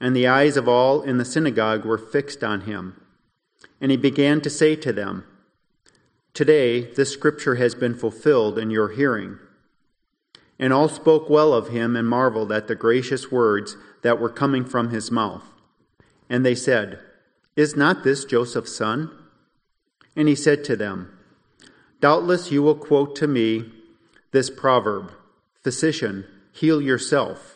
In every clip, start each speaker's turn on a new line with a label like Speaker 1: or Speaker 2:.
Speaker 1: And the eyes of all in the synagogue were fixed on him. And he began to say to them, Today this scripture has been fulfilled in your hearing. And all spoke well of him and marveled at the gracious words that were coming from his mouth. And they said, Is not this Joseph's son? And he said to them, Doubtless you will quote to me this proverb Physician, heal yourself.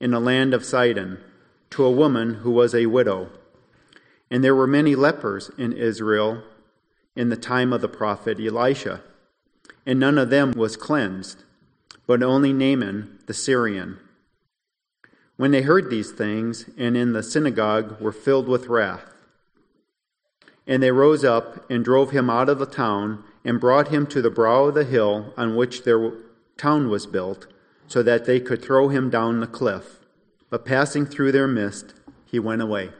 Speaker 1: in the land of Sidon, to a woman who was a widow. And there were many lepers in Israel in the time of the prophet Elisha, and none of them was cleansed but only Naaman the Syrian. When they heard these things, and in the synagogue were filled with wrath, and they rose up and drove him out of the town, and brought him to the brow of the hill on which their town was built, so that they could throw him down the cliff. But passing through their midst, he went away.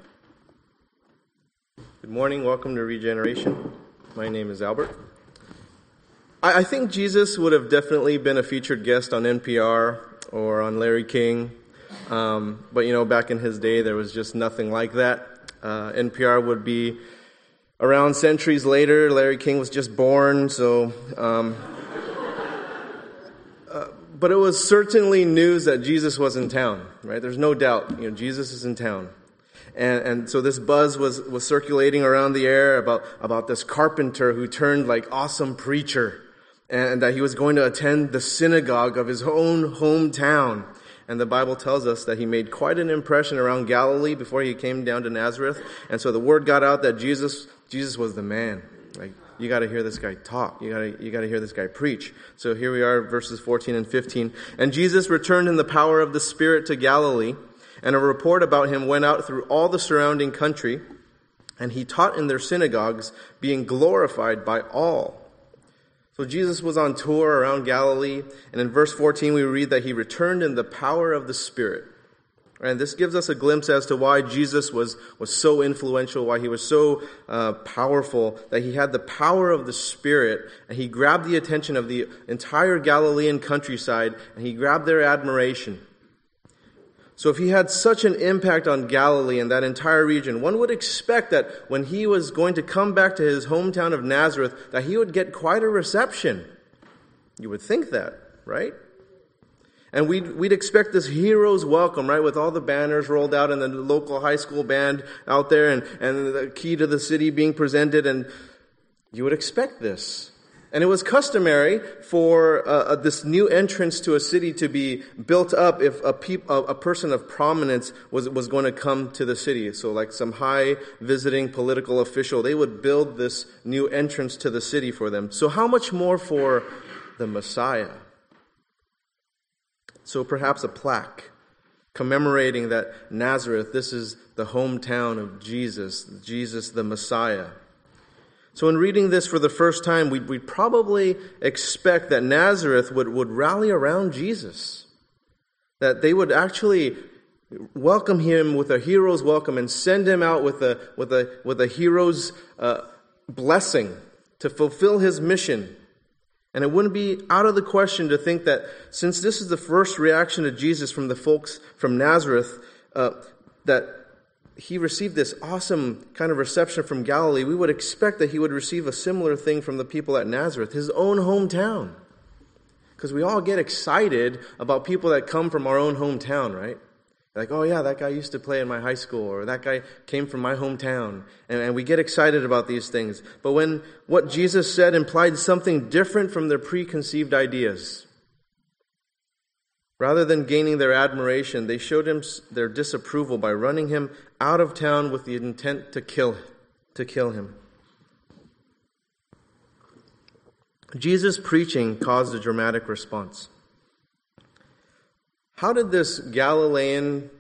Speaker 2: Good morning. Welcome to Regeneration. My name is Albert. I, think Jesus would have definitely been a featured guest on NPR or on Larry King. Um, but you know, back in his day, there was just nothing like that. Uh, NPR would be around centuries later. Larry King was just born, so. Um, but it was certainly news that Jesus was in town, right? There's no doubt, you know, Jesus is in town. And, and so this buzz was, was circulating around the air about, about this carpenter who turned like awesome preacher and that he was going to attend the synagogue of his own hometown. And the Bible tells us that he made quite an impression around Galilee before he came down to Nazareth. And so the word got out that Jesus, Jesus was the man. Like, you gotta hear this guy talk. You gotta, you gotta hear this guy preach. So here we are, verses 14 and 15. And Jesus returned in the power of the Spirit to Galilee, and a report about him went out through all the surrounding country, and he taught in their synagogues, being glorified by all. So Jesus was on tour around Galilee, and in verse 14 we read that he returned in the power of the Spirit. And this gives us a glimpse as to why Jesus was, was so influential, why he was so uh, powerful, that he had the power of the Spirit, and he grabbed the attention of the entire Galilean countryside, and he grabbed their admiration. So if he had such an impact on Galilee and that entire region, one would expect that when he was going to come back to his hometown of Nazareth, that he would get quite a reception. You would think that, right? And we'd, we'd expect this hero's welcome, right? With all the banners rolled out and the local high school band out there and, and the key to the city being presented. And you would expect this. And it was customary for uh, uh, this new entrance to a city to be built up if a, peop- a person of prominence was, was going to come to the city. So, like some high visiting political official, they would build this new entrance to the city for them. So, how much more for the Messiah? So, perhaps a plaque commemorating that Nazareth, this is the hometown of Jesus, Jesus the Messiah. So, in reading this for the first time, we'd, we'd probably expect that Nazareth would, would rally around Jesus. That they would actually welcome him with a hero's welcome and send him out with a, with a, with a hero's uh, blessing to fulfill his mission. And it wouldn't be out of the question to think that since this is the first reaction to Jesus from the folks from Nazareth, uh, that he received this awesome kind of reception from Galilee, we would expect that he would receive a similar thing from the people at Nazareth, his own hometown. Because we all get excited about people that come from our own hometown, right? Like, oh yeah, that guy used to play in my high school, or that guy came from my hometown. And, and, we get excited about these things. But when what Jesus said implied something different from their preconceived ideas, rather than gaining their admiration, they showed him their disapproval by running him out of town with the intent to kill, to kill him. Jesus' preaching caused a dramatic response. How did this Galilean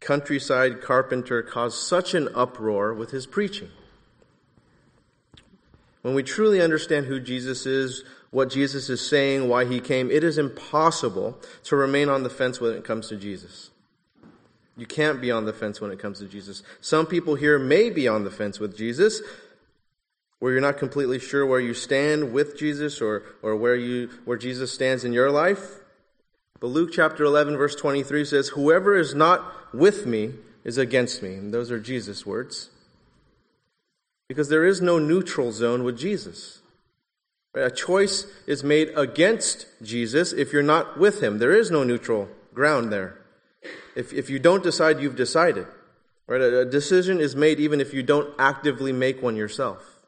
Speaker 2: countryside carpenter cause such an uproar with his preaching? When we truly understand who Jesus is, what Jesus is saying, why he came, it is impossible to remain on the fence when it comes to Jesus. You can't be on the fence when it comes to Jesus. Some people here may be on the fence with Jesus, where you're not completely sure where you stand with Jesus or, or where, you, where Jesus stands in your life. But Luke chapter 11, verse 23 says, Whoever is not with me is against me. And those are Jesus' words. Because there is no neutral zone with Jesus. A choice is made against Jesus if you're not with him. There is no neutral ground there. If, if you don't decide, you've decided. Right? A, a decision is made even if you don't actively make one yourself.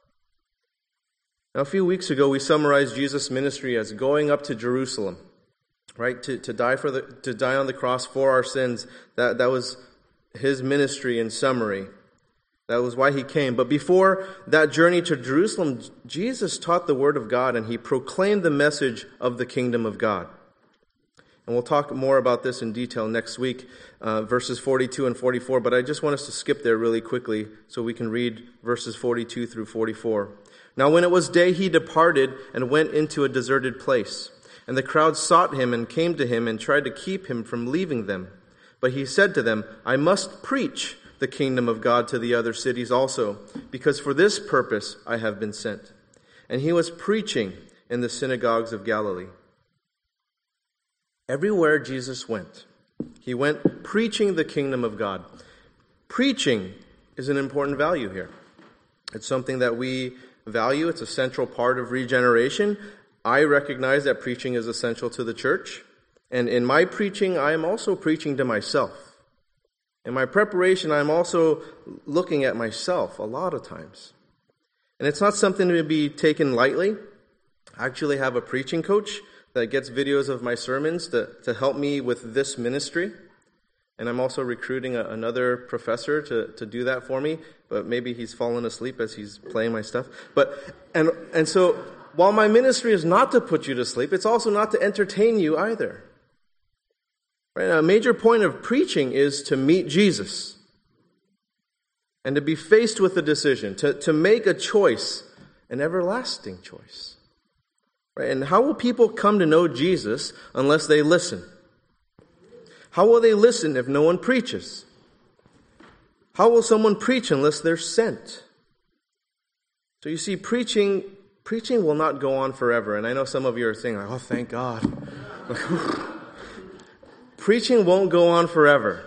Speaker 2: Now, a few weeks ago, we summarized Jesus' ministry as going up to Jerusalem right? To, to die for the, to die on the cross for our sins. That, that was his ministry in summary. That was why he came. But before that journey to Jerusalem, Jesus taught the word of God and he proclaimed the message of the kingdom of God. And we'll talk more about this in detail next week, uh, verses 42 and 44. But I just want us to skip there really quickly so we can read verses 42 through 44. Now, when it was day, he departed and went into a deserted place. And the crowd sought him and came to him and tried to keep him from leaving them. But he said to them, I must preach the kingdom of God to the other cities also, because for this purpose I have been sent. And he was preaching in the synagogues of Galilee. Everywhere Jesus went, he went preaching the kingdom of God. Preaching is an important value here. It's something that we value. It's a central part of regeneration, I recognize that preaching is essential to the church. And in my preaching, I am also preaching to myself. In my preparation, I'm also looking at myself a lot of times. And it's not something to be taken lightly. I actually have a preaching coach that gets videos of my sermons to, to help me with this ministry. And I'm also recruiting a, another professor to, to do that for me, but maybe he's fallen asleep as he's playing my stuff. But, and, and so while my ministry is not to put you to sleep, it's also not to entertain you either. Right? A major point of preaching is to meet Jesus and to be faced with a decision, to, to make a choice, an everlasting choice. Right? And how will people come to know Jesus unless they listen? How will they listen if no one preaches? How will someone preach unless they're sent? So you see, preaching preaching will not go on forever. And I know some of you are saying, like, oh, thank God. preaching won't go on forever.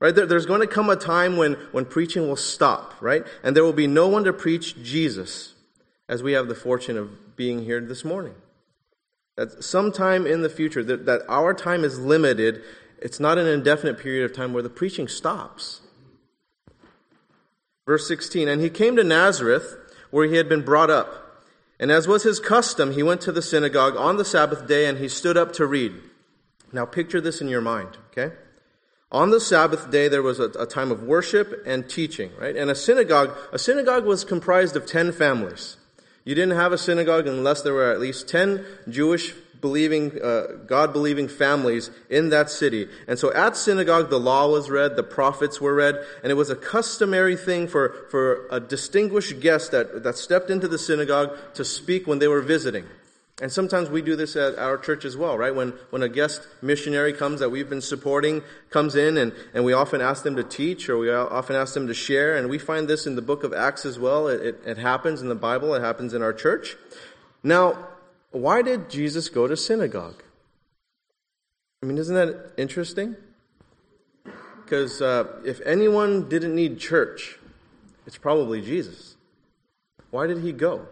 Speaker 2: Right? There, there's going to come a time when, when preaching will stop, right? And there will be no one to preach Jesus, as we have the fortune of being here this morning. That sometime in the future, that, that our time is limited. It's not an indefinite period of time where the preaching stops. Verse 16, and he came to Nazareth, where he had been brought up. And as was his custom, he went to the synagogue on the Sabbath day and he stood up to read. Now picture this in your mind, okay? On the Sabbath day, there was a, a, time of worship and teaching, right? And a synagogue, a synagogue was comprised of 10 families. You didn't have a synagogue unless there were at least 10 Jewish believing, uh, God believing families in that city. And so at synagogue, the law was read, the prophets were read, and it was a customary thing for, for a distinguished guest that, that stepped into the synagogue to speak when they were visiting. And sometimes we do this at our church as well, right? When, when a guest missionary comes that we've been supporting comes in and, and we often ask them to teach or we often ask them to share. And we find this in the book of Acts as well. It, it, it happens in the Bible. It happens in our church. Now, why did Jesus go to synagogue? I mean, isn't that interesting? Because uh, if anyone didn't need church, it's probably Jesus. Why did he go?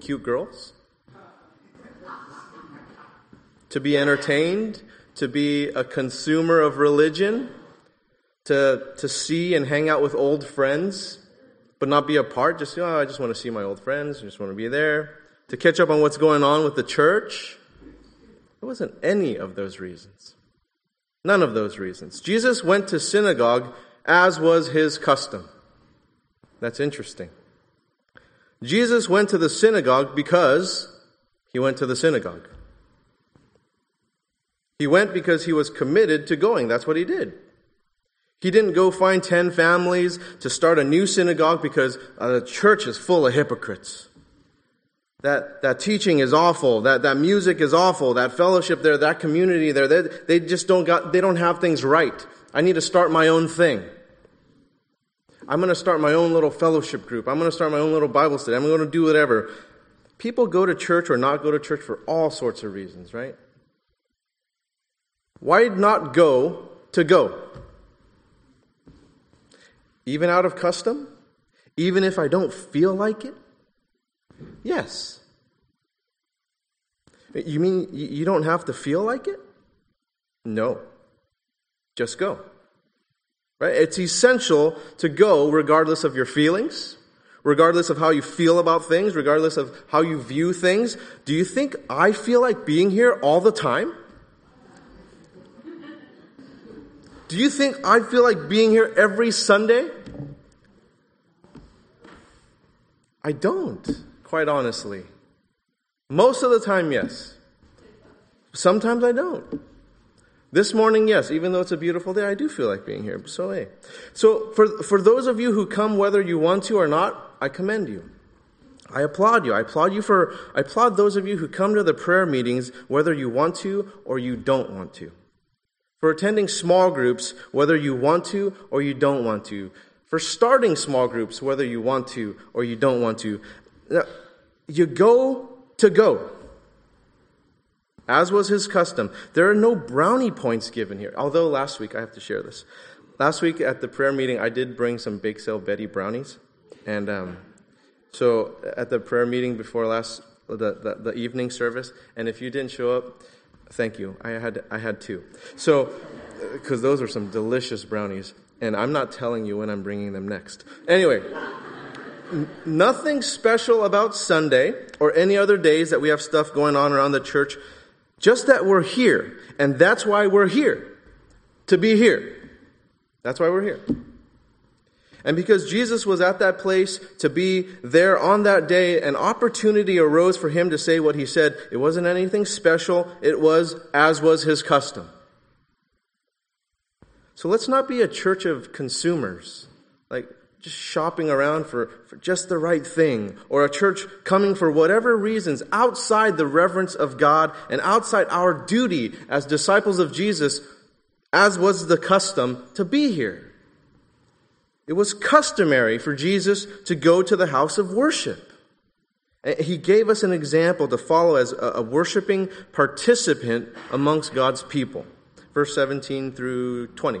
Speaker 2: Cute girls? to be entertained, to be a consumer of religion, to, to see and hang out with old friends, but not be a part. Just, oh, I just want to see my old friends. I just want to be there. To catch up on what's going on with the church. It wasn't any of those reasons. None of those reasons. Jesus went to synagogue as was his custom. That's interesting. Jesus went to the synagogue because he went to the synagogue. He went because he was committed to going. That's what he did. He didn't go find 10 families to start a new synagogue because uh, the church is full of hypocrites. That, that teaching is awful. That, that music is awful. That fellowship there, that community there, they, they just don't got, they don't have things right. I need to start my own thing. I'm going to start my own little fellowship group. I'm going to start my own little Bible study. I'm going to do whatever. People go to church or not go to church for all sorts of reasons, right? Why not go to go? Even out of custom? Even if I don't feel like it? Yes. You mean you don't have to feel like it? No. Just go. Right? It's essential to go regardless of your feelings, regardless of how you feel about things, regardless of how you view things. Do you think I feel like being here all the time? Do you think I feel like being here every Sunday? I don't, quite honestly. Most of the time, yes. Sometimes I don't. This morning, yes, even though it's a beautiful day, I do feel like being here. So, hey. So, for, for those of you who come whether you want to or not, I commend you. I applaud you. I applaud you for, I applaud those of you who come to the prayer meetings whether you want to or you don't want to for attending small groups, whether you want to or you don't want to, for starting small groups, whether you want to or you don't want to. You go to go. As was his custom. There are no brownie points given here. Although last week, I have to share this. Last week at the prayer meeting, I did bring some Bake Sale Betty brownies. And um, so at the prayer meeting before last, the, the, the evening service, and if you didn't show up, Thank you. I had I had two. So, because those are some delicious brownies, and I'm not telling you when I'm bringing them next. Anyway, nothing special about Sunday or any other days that we have stuff going on around the church. Just that we're here, and that's why we're here to be here. That's why we're here. And because Jesus was at that place to be there on that day, an opportunity arose for him to say what he said. It wasn't anything special. It was as was his custom. So let's not be a church of consumers, like just shopping around for, for just the right thing, or a church coming for whatever reasons outside the reverence of God and outside our duty as disciples of Jesus, as was the custom to be here. It was customary for Jesus to go to the house of worship. He gave us an example to follow as a worshiping participant amongst God's people. Verse 17 through 20.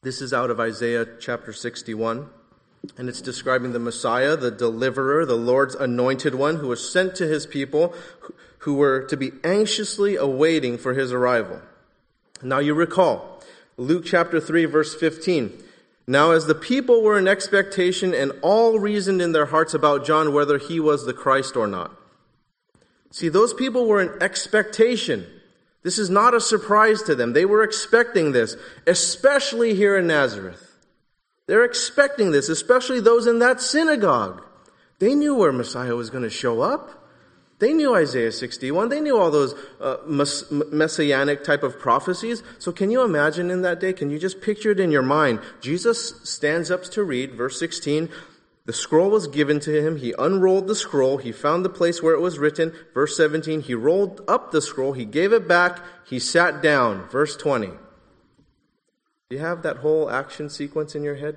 Speaker 2: This is out of Isaiah chapter 61, and it's describing the Messiah, the deliverer, the Lord's anointed one who was sent to his people who were to be anxiously awaiting for his arrival. Now you recall Luke chapter 3 verse 15. Now as the people were in expectation and all reasoned in their hearts about John whether he was the Christ or not. See, those people were in expectation. This is not a surprise to them. They were expecting this, especially here in Nazareth. They're expecting this, especially those in that synagogue. They knew where Messiah was going to show up. They knew Isaiah 61. They knew all those uh, messianic type of prophecies. So can you imagine in that day? Can you just picture it in your mind? Jesus stands up to read, verse 16. The scroll was given to him. He unrolled the scroll. He found the place where it was written. Verse 17. He rolled up the scroll. He gave it back. He sat down. Verse 20. Do you have that whole action sequence in your head?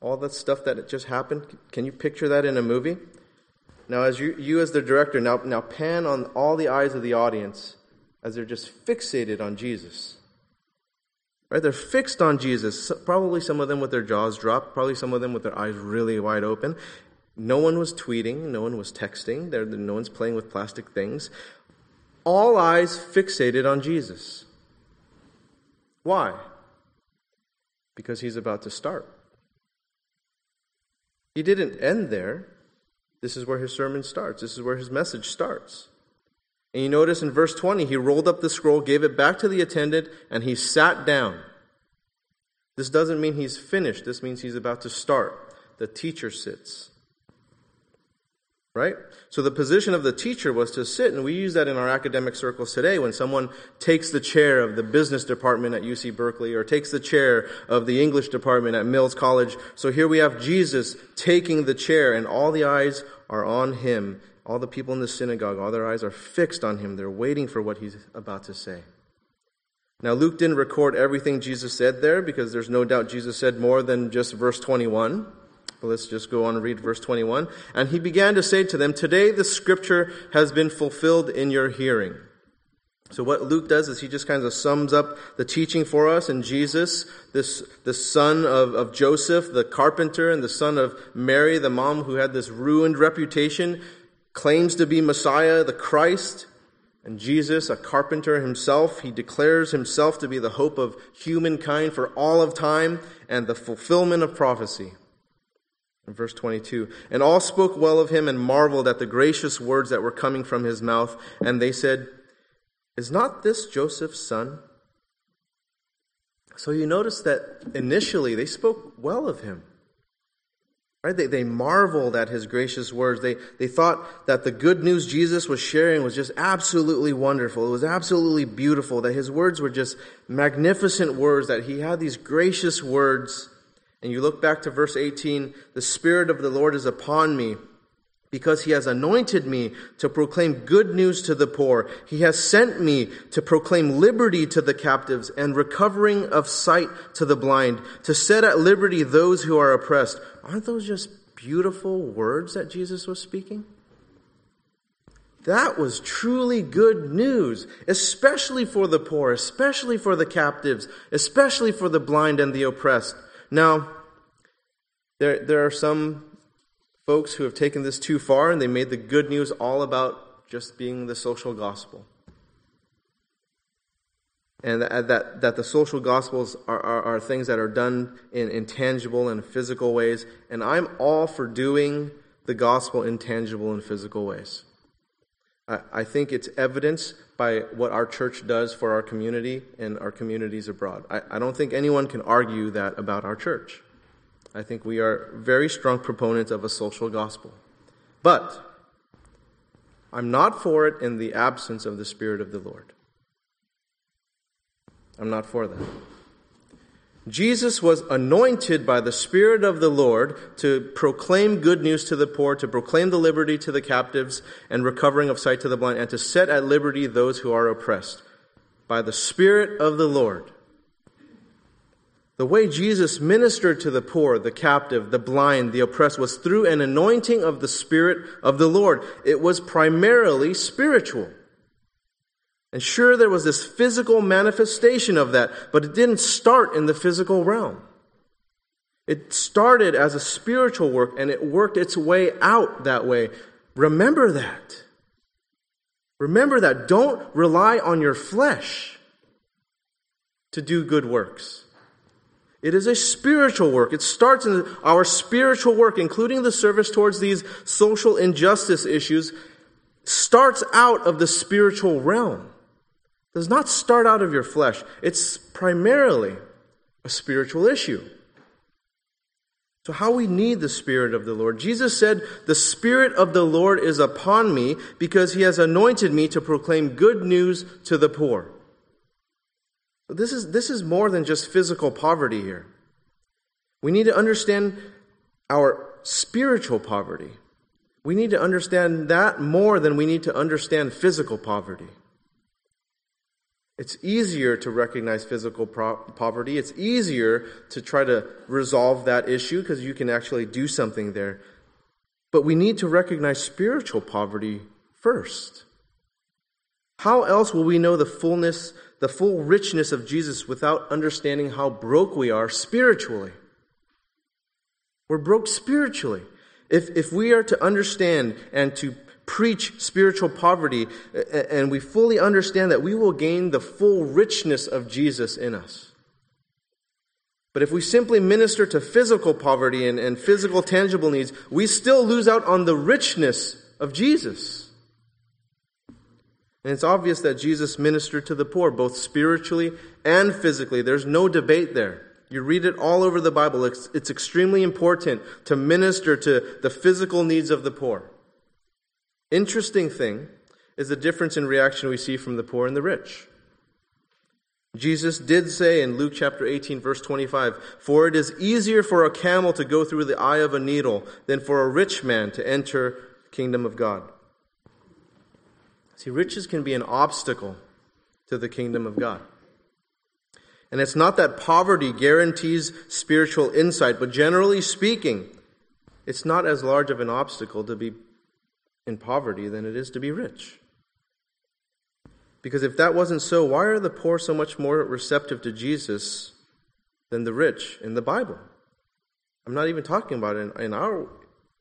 Speaker 2: All that stuff that just happened? Can you picture that in a movie? Now, as you, you as the director, now, now pan on all the eyes of the audience as they're just fixated on Jesus. Right? They're fixed on Jesus. Probably some of them with their jaws dropped, probably some of them with their eyes really wide open. No one was tweeting, no one was texting, no one's playing with plastic things. All eyes fixated on Jesus. Why? because he's about to start. He didn't end there. This is where his sermon starts. This is where his message starts. And you notice in verse 20, he rolled up the scroll, gave it back to the attendant, and he sat down. This doesn't mean he's finished. This means he's about to start. The teacher sits right? So the position of the teacher was to sit, and we use that in our academic circles today when someone takes the chair of the business department at UC Berkeley or takes the chair of the English department at Mills College. So here we have Jesus taking the chair, and all the eyes are on him. All the people in the synagogue, all their eyes are fixed on him. They're waiting for what he's about to say. Now, Luke didn't record everything Jesus said there because there's no doubt Jesus said more than just verse 21. But let's just go on and read verse 21. And he began to say to them, Today the scripture has been fulfilled in your hearing. So what Luke does is he just kind of sums up the teaching for us and Jesus, this, the son of, of Joseph, the carpenter, and the son of Mary, the mom who had this ruined reputation, claims to be Messiah, the Christ. And Jesus, a carpenter himself, he declares himself to be the hope of humankind for all of time and the fulfillment of prophecy. In verse 22, and all spoke well of him and marveled at the gracious words that were coming from his mouth. And they said, Is not this Joseph's son? So you notice that initially they spoke well of him. Right? They, they marveled at his gracious words. They, they thought that the good news Jesus was sharing was just absolutely wonderful. It was absolutely beautiful, that his words were just magnificent words, that he had these gracious words and you look back to verse 18, the Spirit of the Lord is upon me because he has anointed me to proclaim good news to the poor. He has sent me to proclaim liberty to the captives and recovering of sight to the blind, to set at liberty those who are oppressed. Aren't those just beautiful words that Jesus was speaking? That was truly good news, especially for the poor, especially for the captives, especially for the blind and the oppressed. Now, there, there are some folks who have taken this too far and they made the good news all about just being the social gospel. And that, that, the social gospels are, are, are things that are done in, in tangible and physical ways. And I'm all for doing the gospel in tangible and physical ways. I, I think it's evidence by what our church does for our community and our communities abroad. I, I don't think anyone can argue that about our church. I think we are very strong proponents of a social gospel. But I'm not for it in the absence of the Spirit of the Lord. I'm not for that. Jesus was anointed by the Spirit of the Lord to proclaim good news to the poor, to proclaim the liberty to the captives and recovering of sight to the blind, and to set at liberty those who are oppressed. By the Spirit of the Lord. The way Jesus ministered to the poor, the captive, the blind, the oppressed was through an anointing of the Spirit of the Lord. It was primarily spiritual. And sure, there was this physical manifestation of that, but it didn't start in the physical realm. It started as a spiritual work and it worked its way out that way. Remember that. Remember that. Don't rely on your flesh to do good works. It is a spiritual work. It starts in our spiritual work, including the service towards these social injustice issues, starts out of the spiritual realm. Does not start out of your flesh. It's primarily a spiritual issue. So, how we need the Spirit of the Lord. Jesus said, The Spirit of the Lord is upon me because he has anointed me to proclaim good news to the poor. This is, this is more than just physical poverty here. We need to understand our spiritual poverty. We need to understand that more than we need to understand physical poverty. It's easier to recognize physical pro- poverty. It's easier to try to resolve that issue because you can actually do something there. But we need to recognize spiritual poverty first. How else will we know the fullness, the full richness of Jesus without understanding how broke we are spiritually? We're broke spiritually. If, if we are to understand and to preach spiritual poverty and we fully understand that we will gain the full richness of Jesus in us. But if we simply minister to physical poverty and, and physical tangible needs, we still lose out on the richness of Jesus. And it's obvious that Jesus ministered to the poor, both spiritually and physically. There's no debate there. You read it all over the Bible. It's, it's extremely important to minister to the physical needs of the poor. Interesting thing is the difference in reaction we see from the poor and the rich. Jesus did say in Luke chapter 18 verse 25, For it is easier for a camel to go through the eye of a needle than for a rich man to enter the kingdom of God. See, riches can be an obstacle to the kingdom of God. And it's not that poverty guarantees spiritual insight, but generally speaking, it's not as large of an obstacle to be in poverty than it is to be rich. Because if that wasn't so, why are the poor so much more receptive to Jesus than the rich in the Bible? I'm not even talking about it in, in our.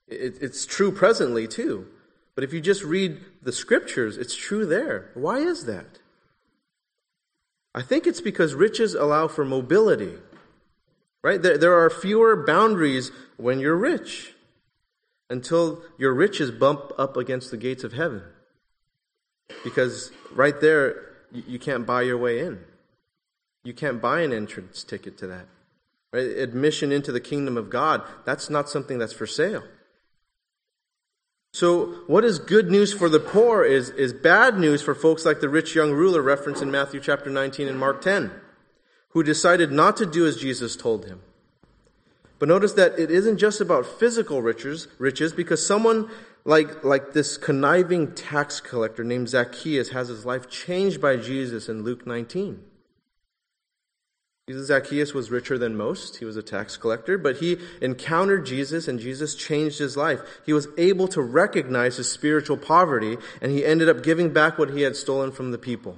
Speaker 2: It, it's true presently too. But if you just read the scriptures, it's true there. Why is that? I think it's because riches allow for mobility. Right? There, there are fewer boundaries when you're rich until your riches bump up against the gates of heaven. Because right there, you can't buy your way in. You can't buy an entrance ticket to that. Right? Admission into the kingdom of God, that's not something that's for sale. So, what is good news for the poor is, is bad news for folks like the rich young ruler referenced in Matthew chapter 19 and Mark 10, who decided not to do as Jesus told him. But notice that it isn't just about physical riches, riches because someone like, like this conniving tax collector named Zacchaeus has his life changed by Jesus in Luke 19. Zacchaeus was richer than most. He was a tax collector, but he encountered Jesus and Jesus changed his life. He was able to recognize his spiritual poverty and he ended up giving back what he had stolen from the people.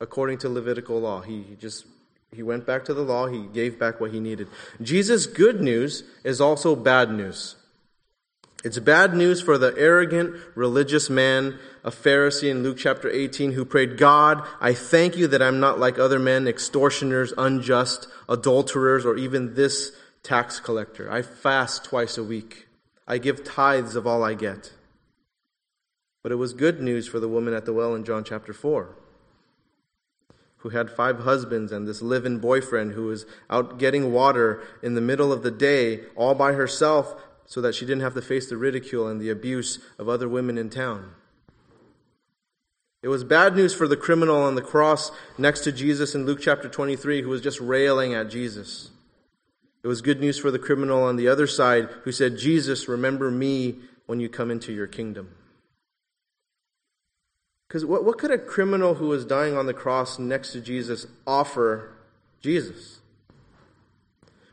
Speaker 2: According to Levitical law, he just he went back to the law, he gave back what he needed. Jesus' good news is also bad news. It's bad news for the arrogant religious man, a Pharisee in Luke chapter 18, who prayed, God, I thank you that I'm not like other men, extortioners, unjust, adulterers, or even this tax collector. I fast twice a week. I give tithes of all I get. But it was good news for the woman at the well in John chapter 4 who had five husbands and this live in boyfriend who was out getting water in the middle of the day all by herself so that she didn't have to face the ridicule and the abuse of other women in town. It was bad news for the criminal on the cross next to Jesus in Luke chapter 23 who was just railing at Jesus. It was good news for the criminal on the other side who said, Jesus, remember me when you come into your kingdom. Because what, what could a criminal who was dying on the cross next to Jesus offer Jesus?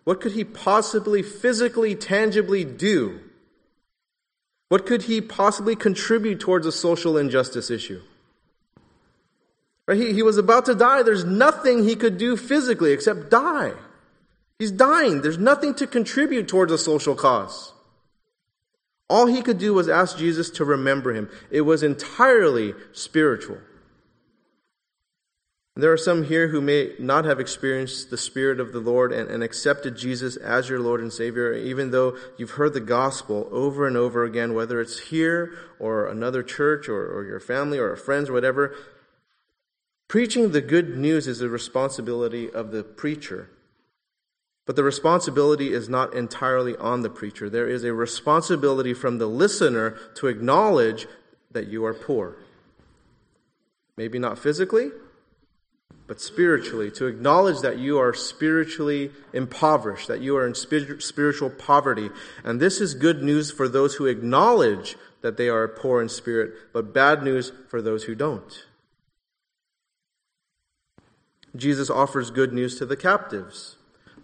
Speaker 2: What could he possibly physically, tangibly do? What could he possibly contribute towards a social injustice issue? Right? He, he was about to die. There's nothing he could do physically except die. He's dying. There's nothing to contribute towards a social cause. All he could do was ask Jesus to remember him. It was entirely spiritual. There are some here who may not have experienced the Spirit of the Lord and, and, accepted Jesus as your Lord and Savior, even though you've heard the gospel over and over again, whether it's here or another church or, or your family or friends or whatever. Preaching the good news is a responsibility of the preacher. But the responsibility is not entirely on the preacher. There is a responsibility from the listener to acknowledge that you are poor. Maybe not physically, but spiritually, to acknowledge that you are spiritually impoverished, that you are in spiritual poverty. And this is good news for those who acknowledge that they are poor in spirit, but bad news for those who don't. Jesus offers good news to the captives,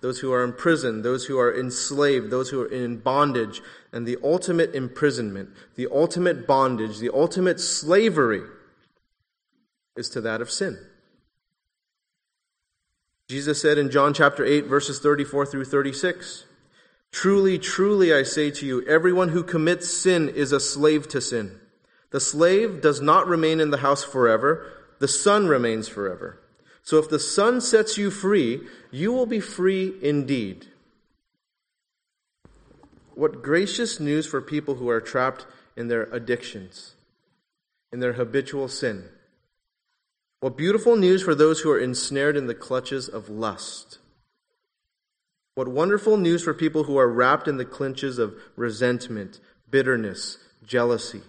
Speaker 2: those who are in prison, those who are enslaved, those who are in bondage, and the ultimate imprisonment, the ultimate bondage, the ultimate slavery is to that of sin. Jesus said in John chapter 8, verses 34 through 36, Truly, truly, I say to you, everyone who commits sin is a slave to sin. The slave does not remain in the house forever, the son remains forever. So if the son sets you free, you will be free indeed. What gracious news for people who are trapped in their addictions, in their habitual sin. What beautiful news for those who are ensnared in the clutches of lust. What wonderful news for people who are wrapped in the clinches of resentment, bitterness, jealousy.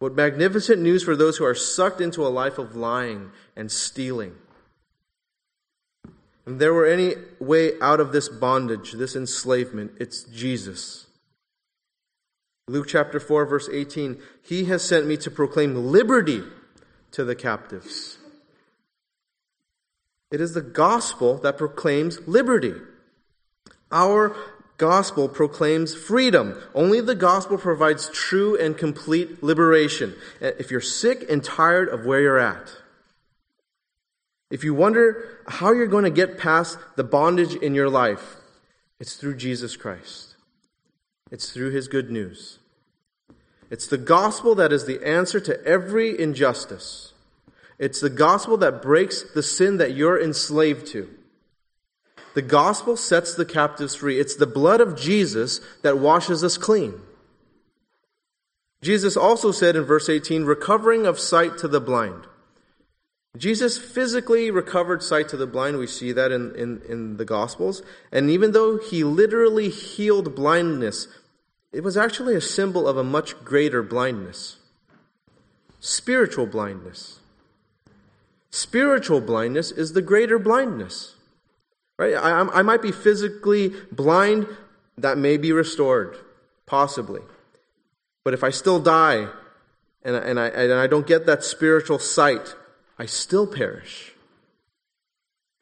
Speaker 2: What magnificent news for those who are sucked into a life of lying and stealing. There were any way out of this bondage, this enslavement, it's Jesus. Luke chapter 4, verse 18 He has sent me to proclaim liberty to the captives. It is the gospel that proclaims liberty. Our gospel proclaims freedom. Only the gospel provides true and complete liberation. If you're sick and tired of where you're at, if you wonder how you're going to get past the bondage in your life, it's through Jesus Christ. It's through his good news. It's the gospel that is the answer to every injustice. It's the gospel that breaks the sin that you're enslaved to. The gospel sets the captives free. It's the blood of Jesus that washes us clean. Jesus also said in verse 18, recovering of sight to the blind. Jesus physically recovered sight to the blind. We see that in, in, in the Gospels. And even though he literally healed blindness it was actually a symbol of a much greater blindness spiritual blindness. Spiritual blindness is the greater blindness. Right? I, I might be physically blind, that may be restored, possibly. But if I still die and, and, I, and I don't get that spiritual sight, I still perish.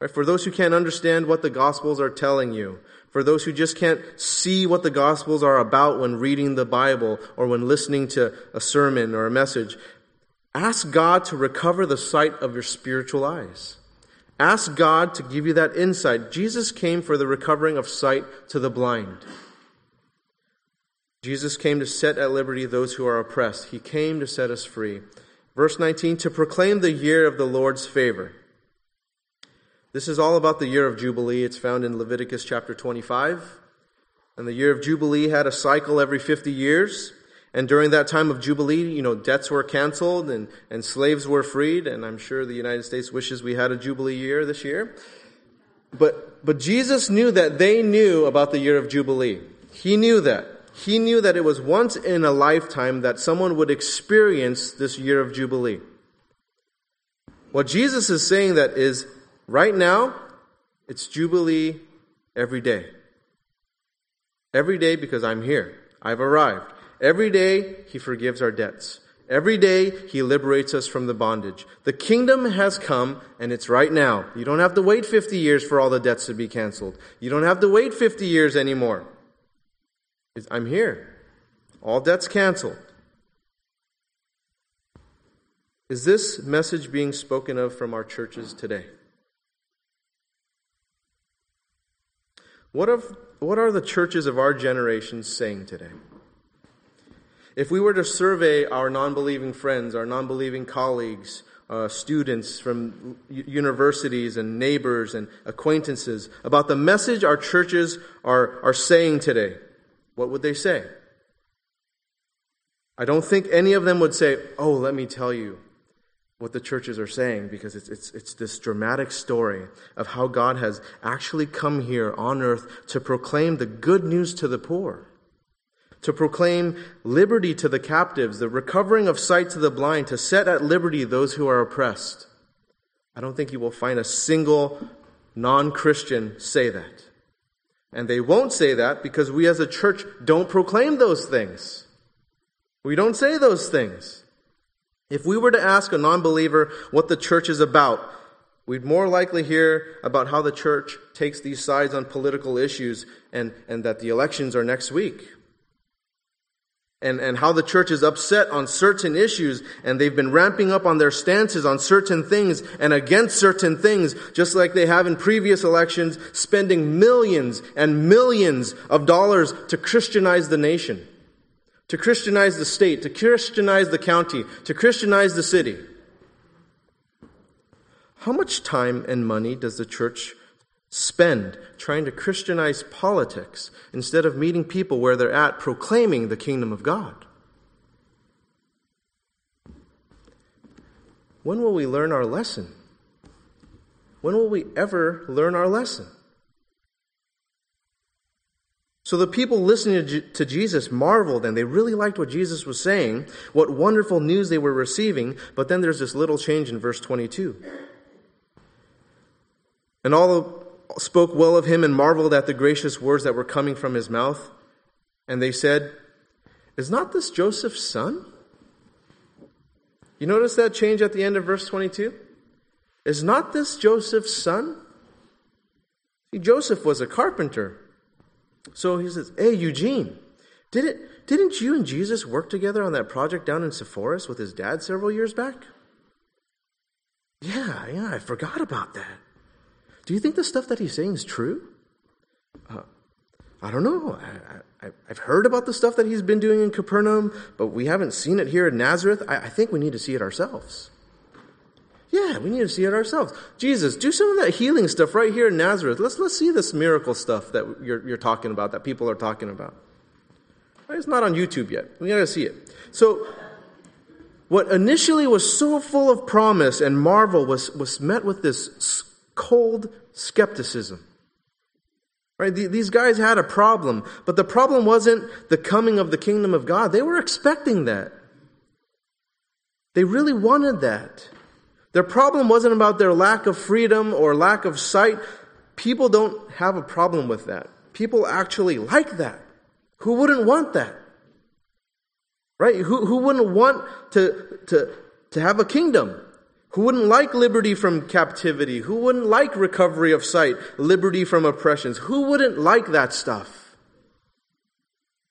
Speaker 2: Right? For those who can't understand what the Gospels are telling you, for those who just can't see what the Gospels are about when reading the Bible or when listening to a sermon or a message, ask God to recover the sight of your spiritual eyes. Ask God to give you that insight. Jesus came for the recovering of sight to the blind. Jesus came to set at liberty those who are oppressed. He came to set us free. Verse 19, to proclaim the year of the Lord's favor. This is all about the year of Jubilee. It's found in Leviticus chapter 25. And the year of Jubilee had a cycle every 50 years. And during that time of Jubilee, you know, debts were canceled and, and slaves were freed. And I'm sure the United States wishes we had a Jubilee year this year. But, but Jesus knew that they knew about the year of Jubilee. He knew that. He knew that it was once in a lifetime that someone would experience this year of Jubilee. What Jesus is saying that is Right now, it's Jubilee every day. Every day because I'm here. I've arrived. Every day, He forgives our debts. Every day, He liberates us from the bondage. The kingdom has come, and it's right now. You don't have to wait 50 years for all the debts to be canceled. You don't have to wait 50 years anymore. I'm here. All debts canceled. Is this message being spoken of from our churches today? What, of, what are the churches of our generation saying today? If we were to survey our non believing friends, our non believing colleagues, uh, students, from universities and neighbors and acquaintances about the message our churches are, are saying today, what would they say? I don't think any of them would say, Oh, let me tell you what the churches are saying, because it's, it's, it's this dramatic story of how God has actually come here on earth to proclaim the good news to the poor, to proclaim liberty to the captives, the recovering of sight to the blind, to set at liberty those who are oppressed. I don't think you will find a single non Christian say that. And they won't say that because we as a church don't proclaim those things. We don't say those things. If we were to ask a non believer what the church is about, we'd more likely hear about how the church takes these sides on political issues and, and that the elections are next week. And, and how the church is upset on certain issues and they've been ramping up on their stances on certain things and against certain things, just like they have in previous elections, spending millions and millions of dollars to Christianize the nation to Christianize the state, to Christianize the county, to Christianize the city. How much time and money does the church spend trying to Christianize politics instead of meeting people where they're at proclaiming the kingdom of God? When will we learn our lesson? When will we ever learn our lesson? So the people listening to Jesus marveled and they really liked what Jesus was saying, what wonderful news they were receiving. But then there's this little change in verse 22. And all spoke well of him and marveled at the gracious words that were coming from his mouth. And they said, Is not this Joseph's son? You notice that change at the end of verse 22? Is not this Joseph's son? See, Joseph was a carpenter. So he says, Hey, Eugene, did it, didn't you and Jesus work together on that project down in Sepphoris with his dad several years back? Yeah, yeah, I forgot about that. Do you think the stuff that he's saying is true? Uh, I don't know. I, have heard about the stuff that he's been doing in Capernaum, but we haven't seen it here in Nazareth. I, I think we need to see it ourselves. Yeah, we need to see it ourselves. Jesus, do some of that healing stuff right here in Nazareth. Let's, let's see this miracle stuff that you're, you're talking about, that people are talking about. It's not on YouTube yet. We got to see it. So, what initially was so full of promise and marvel was, was met with this cold skepticism. Right? These guys had a problem, but the problem wasn't the coming of the kingdom of God. They were expecting that. They really wanted that. Their problem wasn't about their lack of freedom or lack of sight. People don't have a problem with that. People actually like that. Who wouldn't want that? Right? Who, who wouldn't want to, to, to have a kingdom? Who wouldn't like liberty from captivity? Who wouldn't like recovery of sight, liberty from oppressions? Who wouldn't like that stuff?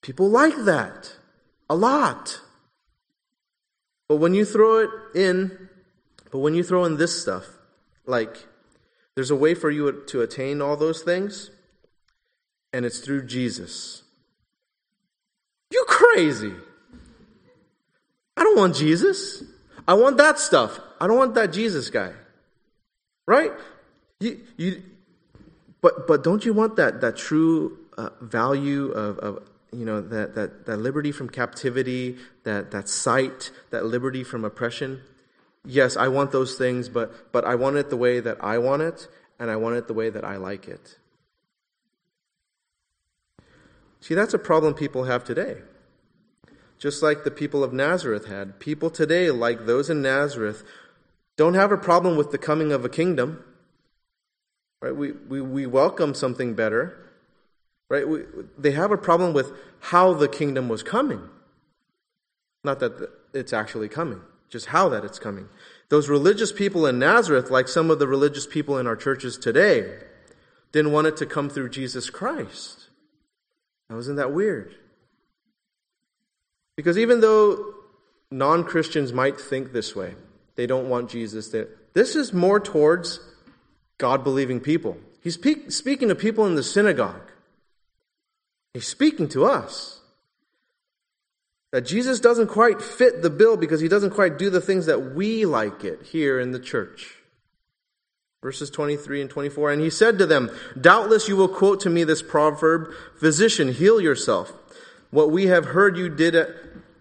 Speaker 2: People like that a lot. But when you throw it in but when you throw in this stuff, like there's a way for you to attain all those things, and it's through Jesus. You crazy. I don't want Jesus. I want that stuff. I don't want that Jesus guy. Right? You, you, but, but don't you want that, that true uh, value of, of, you know, that, that, that liberty from captivity, that, that sight, that liberty from oppression? yes, I want those things, but, but I want it the way that I want it, and I want it the way that I like it. See, that's a problem people have today. Just like the people of Nazareth had. People today, like those in Nazareth, don't have a problem with the coming of a kingdom. Right? We, we, we welcome something better. Right? We, they have a problem with how the kingdom was coming. Not that it's actually coming just how that it's coming. Those religious people in Nazareth, like some of the religious people in our churches today, didn't want it to come through Jesus Christ. Now, isn't that weird? Because even though non Christians might think this way, they don't want Jesus. This is more towards God believing people. He's speaking to people in the synagogue, He's speaking to us. That Jesus doesn't quite fit the bill because he doesn't quite do the things that we like it here in the church. Verses 23 and 24. And he said to them, Doubtless you will quote to me this proverb, Physician, heal yourself. What we have heard you did at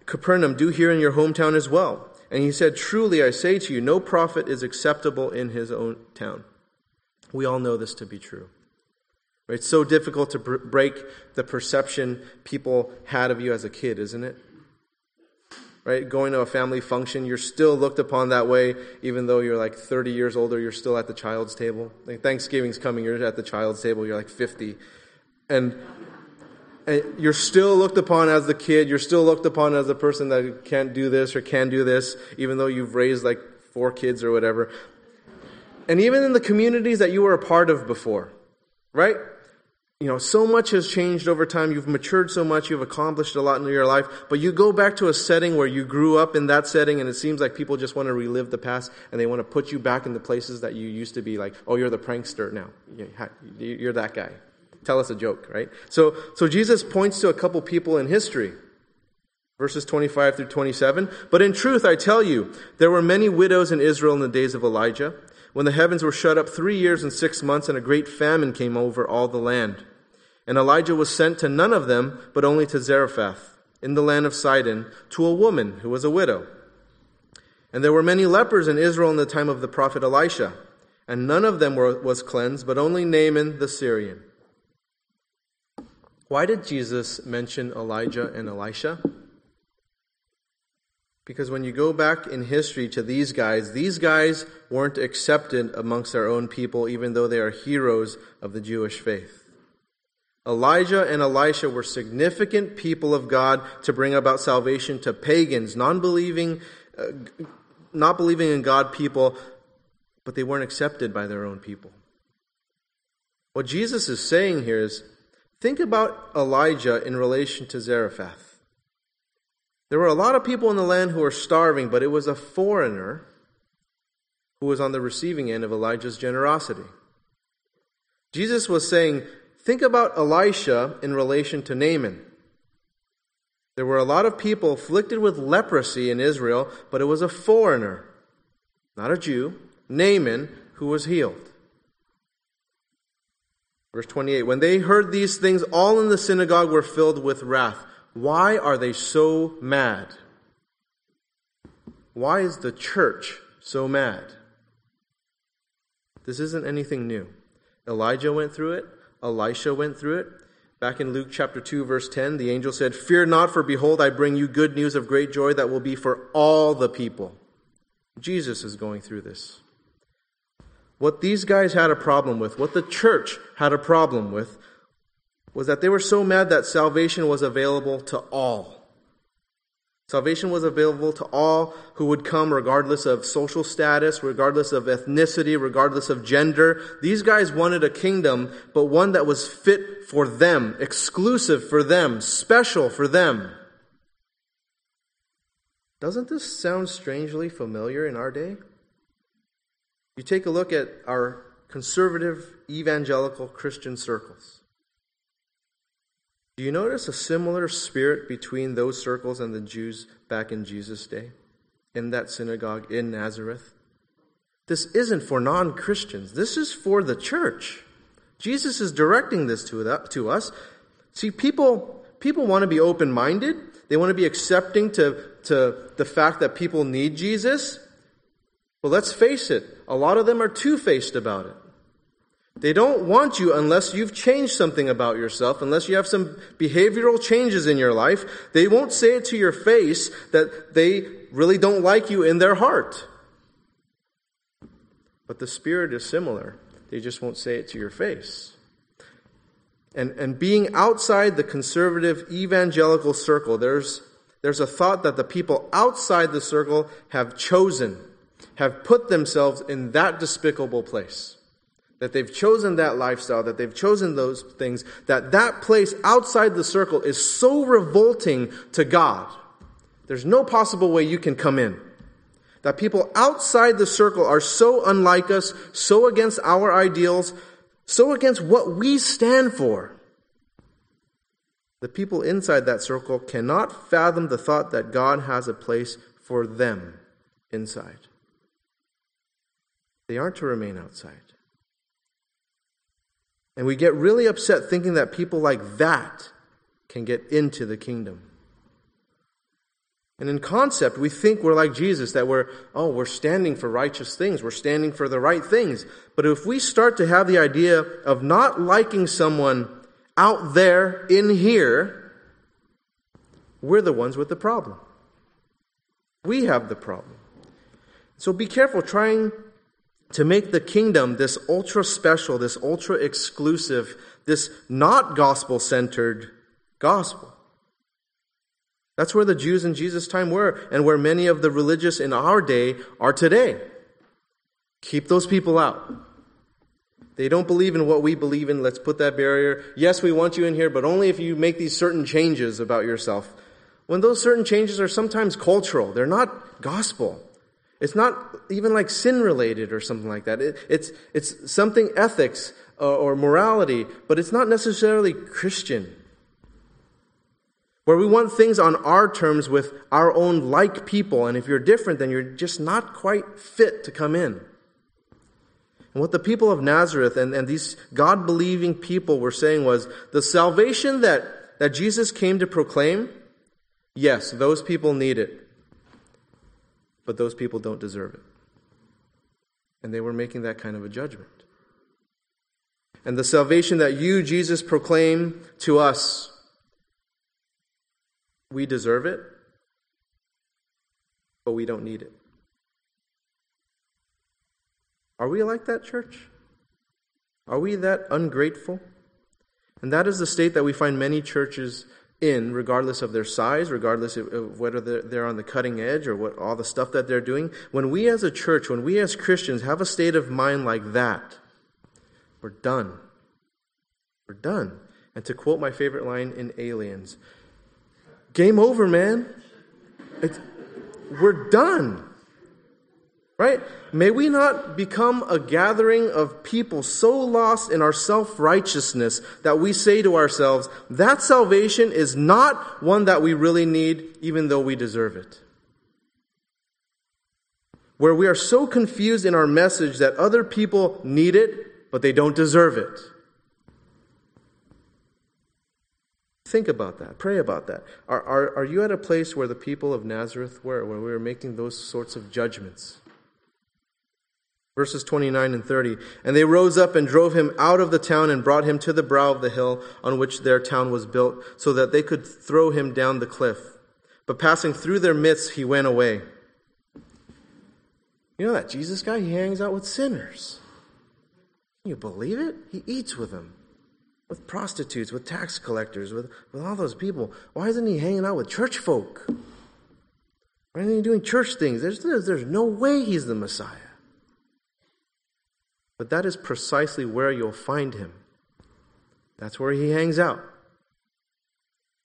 Speaker 2: Capernaum, do here in your hometown as well. And he said, Truly I say to you, no prophet is acceptable in his own town. We all know this to be true. It's so difficult to break the perception people had of you as a kid, isn't it? Right? Going to a family function, you're still looked upon that way, even though you're like 30 years older, you're still at the child's table. Like Thanksgiving's coming, you're at the child's table, you're like 50. And, and Uh, you're still looked upon as the kid, you're still looked upon as the person that can't do this or can do this, even though you've raised like four kids or whatever. And even in the communities that you were a part of before, right? you know, so much has changed over time. You've matured so much. You've accomplished a lot in your life. But you go back to a setting where you grew up in that setting and it seems like people just want to relive the past and they want to put you back in the places that you used to be like, oh, you're the prankster now. You're that guy. Tell us a joke, right? So, so Jesus points to a couple people in history. Verses 25 through 27. But in truth, I tell you, there were many widows in Israel in the days of Elijah when the heavens were shut up three years and six months, and a great famine came over all the land. And Elijah was sent to none of them, but only to Zarephath, in the land of Sidon, to a woman who was a widow. And there were many lepers in Israel in the time of the prophet Elisha, and none of them were, was cleansed, but only Naaman the Syrian. Why did Jesus mention Elijah and Elisha? Because when you go back in history to these guys, these guys weren't accepted amongst their own people, even though they are heroes of the Jewish faith. Elijah and Elisha were significant people of God to bring about salvation to pagans, non-believing, uh, not believing in God people, but they weren't accepted by their own people. What Jesus is saying here is, think about Elijah in relation to Zarephath. There were a lot of people in the land who were starving, but it was a foreigner who was on the receiving end of Elijah's generosity. Jesus was saying, think about Elisha in relation to Naaman. There were a lot of people afflicted with leprosy in Israel, but it was a foreigner, not a Jew, Naaman, who was healed. Verse 28 When they heard these things, all in the synagogue were filled with wrath. Why are they so mad? Why is the church so mad? This isn't anything new. Elijah went through it, Elisha went through it. Back in Luke chapter 2, verse 10, the angel said, Fear not, for behold, I bring you good news of great joy that will be for all the people. Jesus is going through this. What these guys had a problem with, what the church had a problem with, was that they were so mad that salvation was available to all. Salvation was available to all who would come, regardless of social status, regardless of ethnicity, regardless of gender. These guys wanted a kingdom, but one that was fit for them, exclusive for them, special for them. Doesn't this sound strangely familiar in our day? You take a look at our conservative evangelical Christian circles. Do you notice a similar spirit between those circles and the Jews back in Jesus' day, in that synagogue in Nazareth? This isn't for non Christians, this is for the church. Jesus is directing this to, us. See, people, people want to be open minded, they want to be accepting to, to the fact that people need Jesus. But let's face it, a lot of them are two faced about it. They don't want you unless you've changed something about yourself, unless you have some behavioral changes in your life. They won't say it to your face that they really don't like you in their heart. But the Spirit is similar. They just won't say it to your face. And, and being outside the conservative evangelical circle, there's, there's a thought that the people outside the circle have chosen, have put themselves in that despicable place that they've chosen that lifestyle, that they've chosen those things, that that place outside the circle is so revolting to God. There's no possible way you can come in. That people outside the circle are so unlike us, so against our ideals, so against what we stand for. The people inside that circle cannot fathom the thought that God has a place for them inside. They aren't to remain outside. And we get really upset thinking that people like that can get into the kingdom. And in concept, we think we're like Jesus, that we're, oh, we're standing for righteous things. We're standing for the right things. But if we start to have the idea of not liking someone out there in here, we're the ones with the problem. We have the problem. So be careful trying to make the kingdom this ultra special, this ultra exclusive, this not gospel centered gospel. That's where the Jews in Jesus' time were, and where many of the religious in our day are today. Keep those people out. They don't believe in what we believe in. Let's put that barrier. Yes, we want you in here, but only if you make these certain changes about yourself. When those certain changes are sometimes cultural, they're not gospel. It's not even like sin related or something like that. It, it's, it's something ethics or, uh, or morality, but it's not necessarily Christian where we want things on our terms with our own like people, and if you're different, then you're just not quite fit to come in. And what the people of Nazareth and, and these God believing people were saying was the salvation that, that Jesus came to proclaim, yes, those people need it, but those people don't deserve it. And they were making that kind of a judgment. And the salvation that you, Jesus, proclaim to us, we deserve it, but we don't need it. Are we like that, church? Are we that ungrateful? And that is the state that we find many churches in, regardless of their size, regardless of whether they're on the cutting edge or what all the stuff that they're doing. When we as a church, when we as Christians have a state of mind like that, we're done. We're done. And to quote my favorite line in Aliens, Game over, man. It's, we're done. Right? May we not become a gathering of people so lost in our self righteousness that we say to ourselves, that salvation is not one that we really need, even though we deserve it. Where we are so confused in our message that other people need it, but they don't deserve it. Think about that. Pray about that. Are, are, are you at a place where the people of Nazareth were, where we were making those sorts of judgments? Verses 29 and 30. And they rose up and drove him out of the town and brought him to the brow of the hill on which their town was built, so that they could throw him down the cliff. But passing through their midst, he went away. You know that Jesus guy? He hangs out with sinners. Can you believe it? He eats with them with prostitutes, with tax collectors, with, with all those people. Why isn't he hanging out with church folk? Why isn't he doing church things? There's, there's no way he's the Messiah. But that is precisely where you'll find him. That's where he hangs out.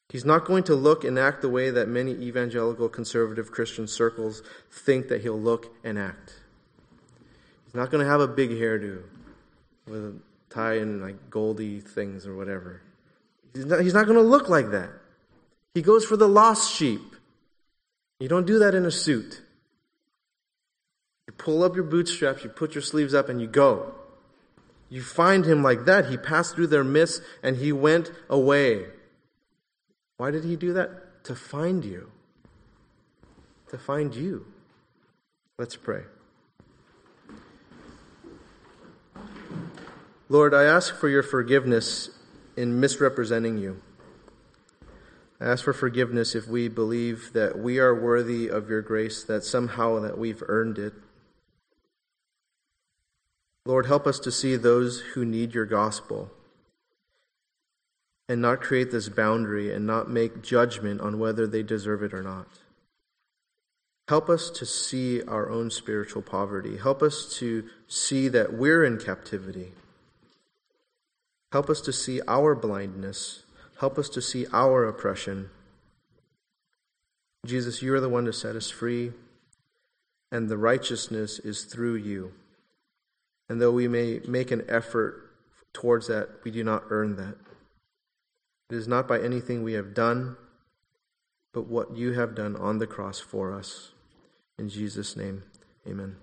Speaker 2: He's not going to look and act the way that many evangelical conservative Christian circles think that he'll look and act. He's not going to have a big hairdo with a tie and like goldy things or whatever. He's not, he's not going to look like that. He goes for the lost sheep. You don't do that in a suit. You pull up your bootstraps, you put your sleeves up, and you go. You find him like that. He passed through their midst and he went away. Why did he do that? To find you. To find you. Let's pray. Lord, I ask for your forgiveness in misrepresenting you. I ask for forgiveness if we believe that we are worthy of your grace, that somehow that we've earned it. Lord, help us to see those who need your gospel and not create this boundary and not make judgment on whether they deserve it or not. Help us to see our own spiritual poverty. Help us to see that we're in captivity Help us to see our blindness. Help us to see our oppression. Jesus, you are the one to set us free, and the righteousness is through you. And though we may make an effort towards that, we do not earn that. It is not by anything we have done, but what you have done on the cross for us. In Jesus' name, amen.